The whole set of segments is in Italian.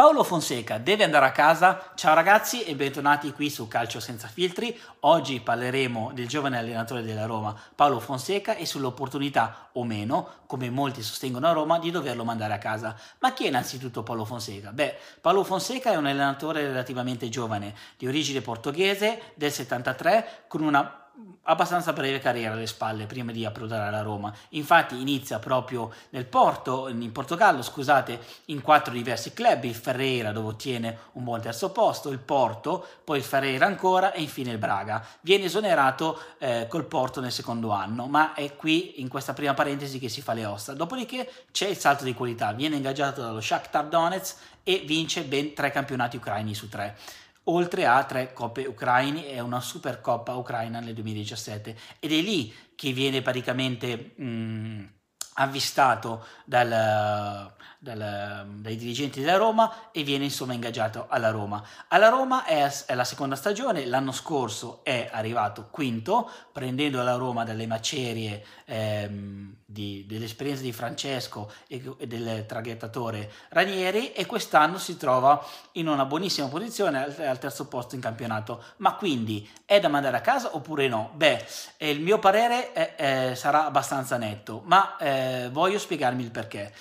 Paolo Fonseca deve andare a casa. Ciao ragazzi e bentornati qui su Calcio Senza Filtri. Oggi parleremo del giovane allenatore della Roma, Paolo Fonseca, e sull'opportunità o meno, come molti sostengono a Roma, di doverlo mandare a casa. Ma chi è innanzitutto Paolo Fonseca? Beh, Paolo Fonseca è un allenatore relativamente giovane, di origine portoghese, del 73, con una abbastanza breve carriera alle spalle prima di approdare alla Roma. Infatti inizia proprio nel Porto, in Portogallo, scusate, in quattro diversi club, il Ferreira dove ottiene un buon terzo posto, il Porto, poi il Ferreira ancora e infine il Braga. Viene esonerato eh, col Porto nel secondo anno, ma è qui in questa prima parentesi che si fa le ossa. Dopodiché c'è il salto di qualità, viene ingaggiato dallo Shakhtar Donetsk e vince ben tre campionati ucraini su tre oltre a tre coppe ucraine e una supercoppa ucraina nel 2017 ed è lì che viene praticamente mh, avvistato dal, dal, dai dirigenti della Roma e viene insomma ingaggiato alla Roma. Alla Roma è, è, la seconda stagione, l'anno scorso è arrivato quinto, prendendo la Roma dalle macerie ehm, di, dell'esperienza di Francesco e, e, del traghettatore Ranieri e quest'anno si trova in una buonissima posizione al, al terzo posto in campionato. Ma quindi è da mandare a casa oppure no? Beh, il mio parere è, è, sarà abbastanza netto, ma eh, voglio spiegarmi il perché.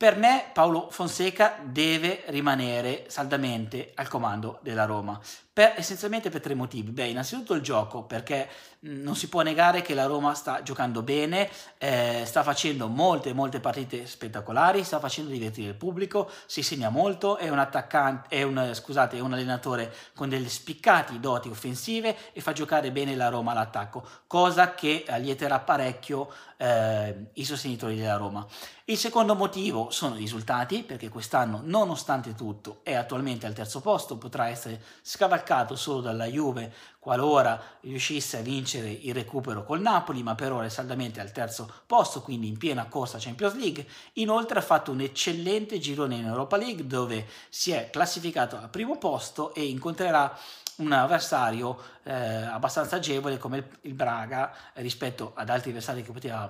Per me Paolo Fonseca deve rimanere saldamente al comando della Roma, per, essenzialmente per tre motivi. Beh, innanzitutto il gioco, perché mh, non si può negare che la Roma sta giocando bene, eh, sta facendo molte, molte partite spettacolari, sta facendo divertire il pubblico, si segna molto, è un attaccante, è un, scusate, è un allenatore con delle spiccati doti offensive e fa giocare bene la Roma all'attacco, cosa che allieterà parecchio eh, i sostenitori della Roma. Il secondo motivo sono i risultati, perché quest'anno, nonostante tutto, è attualmente al terzo posto, potrà essere scavalcato solo dalla Juve qualora riuscisse a vincere il recupero col Napoli, ma per ora è saldamente al terzo posto, quindi in piena corsa Champions League. Inoltre ha fatto un eccellente girone in Europa League dove si è classificato al primo posto e incontrerà un avversario eh, abbastanza agevole come il, il, Braga rispetto ad altri avversari che poteva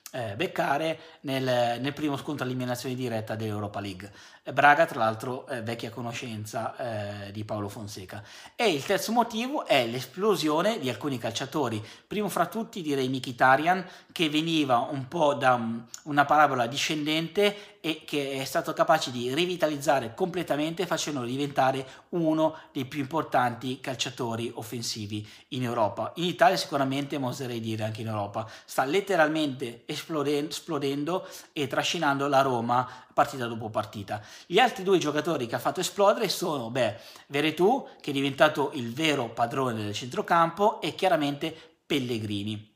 eh, beccare nel, nel, primo scontro all'eliminazione diretta dell'Europa League. Braga, tra l'altro, è vecchia conoscenza eh, di Paolo Fonseca. E il terzo motivo è l'esplosione di alcuni calciatori. Primo fra tutti direi Mkhitaryan, che veniva un po' da um, una parabola discendente e che è stato capace di rivitalizzare completamente facendolo diventare uno dei più importanti calciatori offensivi in Europa. In Italia sicuramente, ma oserei dire anche in Europa. Sta letteralmente esplodendo e trascinando la Roma partita dopo partita. Gli altri due giocatori che ha fatto esplodere sono, beh, Veretù, che è diventato il vero padrone del centrocampo, e chiaramente Pellegrini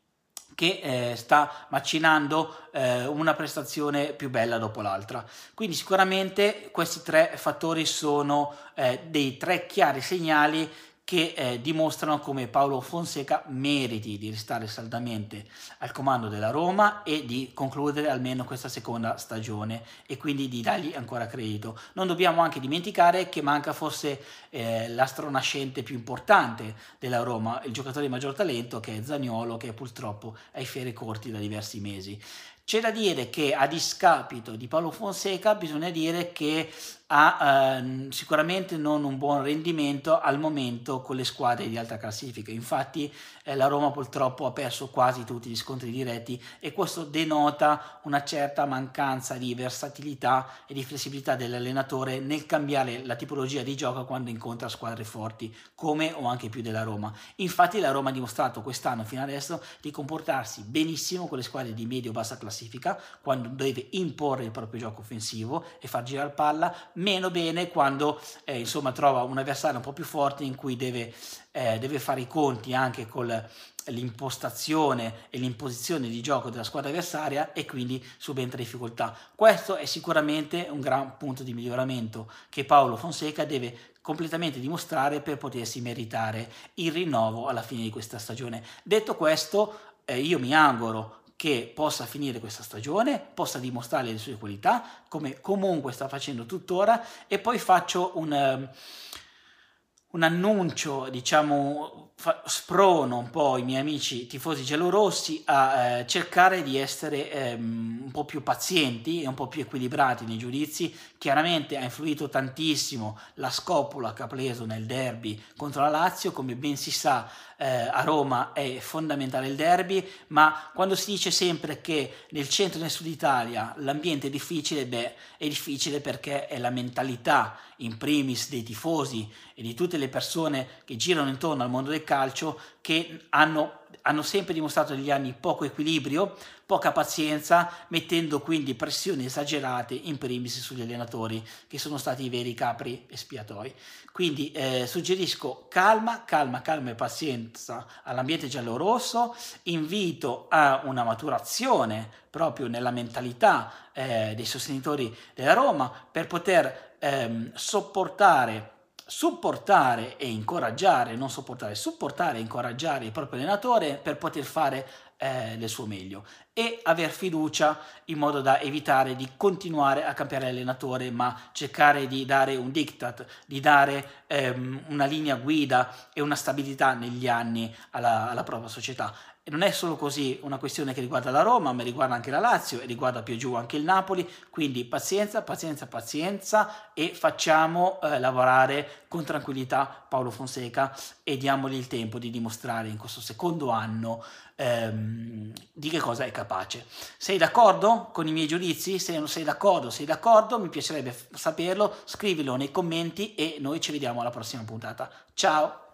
che eh, sta macinando eh, una prestazione più bella dopo l'altra. Quindi sicuramente questi tre fattori sono eh, dei tre chiari segnali che eh, dimostrano come Paolo Fonseca meriti di restare saldamente al comando della Roma e di concludere almeno questa seconda stagione e quindi di dargli ancora credito. Non dobbiamo anche dimenticare che manca forse eh, l'astronascente più importante della Roma, il giocatore di maggior talento che è Zagnolo che purtroppo ha i fieri corti da diversi mesi. C'è da dire che a discapito di Paolo Fonseca bisogna dire che ha eh, sicuramente non un buon rendimento al momento con le squadre di alta classifica. Infatti eh, la Roma purtroppo ha perso quasi tutti gli scontri diretti e questo denota una certa mancanza di versatilità e di flessibilità dell'allenatore nel cambiare la tipologia di gioco quando incontra squadre forti come o anche più della Roma. Infatti la Roma ha dimostrato quest'anno fino adesso di comportarsi benissimo con le squadre di medio-bassa classifica quando deve imporre il proprio gioco offensivo e far girare palla meno bene quando eh, insomma trova un avversario un po' più forte in cui deve, eh, deve fare i conti anche con l'impostazione e l'imposizione di gioco della squadra avversaria e quindi subentra difficoltà. Questo è sicuramente un gran punto di miglioramento che Paolo Fonseca deve completamente dimostrare per potersi meritare il rinnovo alla fine di questa stagione. Detto questo, eh, io mi auguro che possa finire questa stagione, possa dimostrare le sue qualità, come comunque sta facendo tuttora, e poi faccio un, ehm, un annuncio, diciamo, fa, sprono un po' i miei amici tifosi giallorossi a eh, cercare di essere ehm, un po' più pazienti e un po' più equilibrati nei giudizi. Chiaramente ha influito tantissimo la scopola che ha preso nel derby contro la Lazio, come ben si sa eh, a Roma è fondamentale il derby, ma quando si dice sempre che nel centro e nel sud Italia l'ambiente è difficile, beh, è difficile perché è la mentalità in primis dei tifosi e di tutte le persone che girano intorno al mondo del calcio che hanno, hanno sempre dimostrato negli anni poco equilibrio, poca pazienza, mettendo quindi pressioni esagerate in primis sugli allenatori che sono stati i veri capri espiatori. Quindi eh, suggerisco calma, calma, calma e pazienza all'ambiente giallo-rosso, invito a una maturazione proprio nella mentalità eh, dei sostenitori della Roma per poter ehm, sopportare supportare e incoraggiare, non sopportare, supportare e incoraggiare il proprio allenatore per poter fare eh, del suo meglio e aver fiducia in modo da evitare di continuare a cambiare allenatore ma cercare di dare un diktat, di dare ehm, una linea guida e una stabilità negli anni alla, alla propria società. E non è solo così una questione che riguarda la Roma, ma riguarda anche la Lazio e riguarda più giù anche il Napoli. Quindi pazienza, pazienza, pazienza e facciamo eh, lavorare con tranquillità Paolo Fonseca e diamogli il tempo di dimostrare in questo secondo anno ehm, di che cosa è capace. Sei d'accordo con i miei giudizi? Se non sei d'accordo, sei d'accordo, mi piacerebbe saperlo, scrivilo nei commenti e noi ci vediamo alla prossima puntata. Ciao!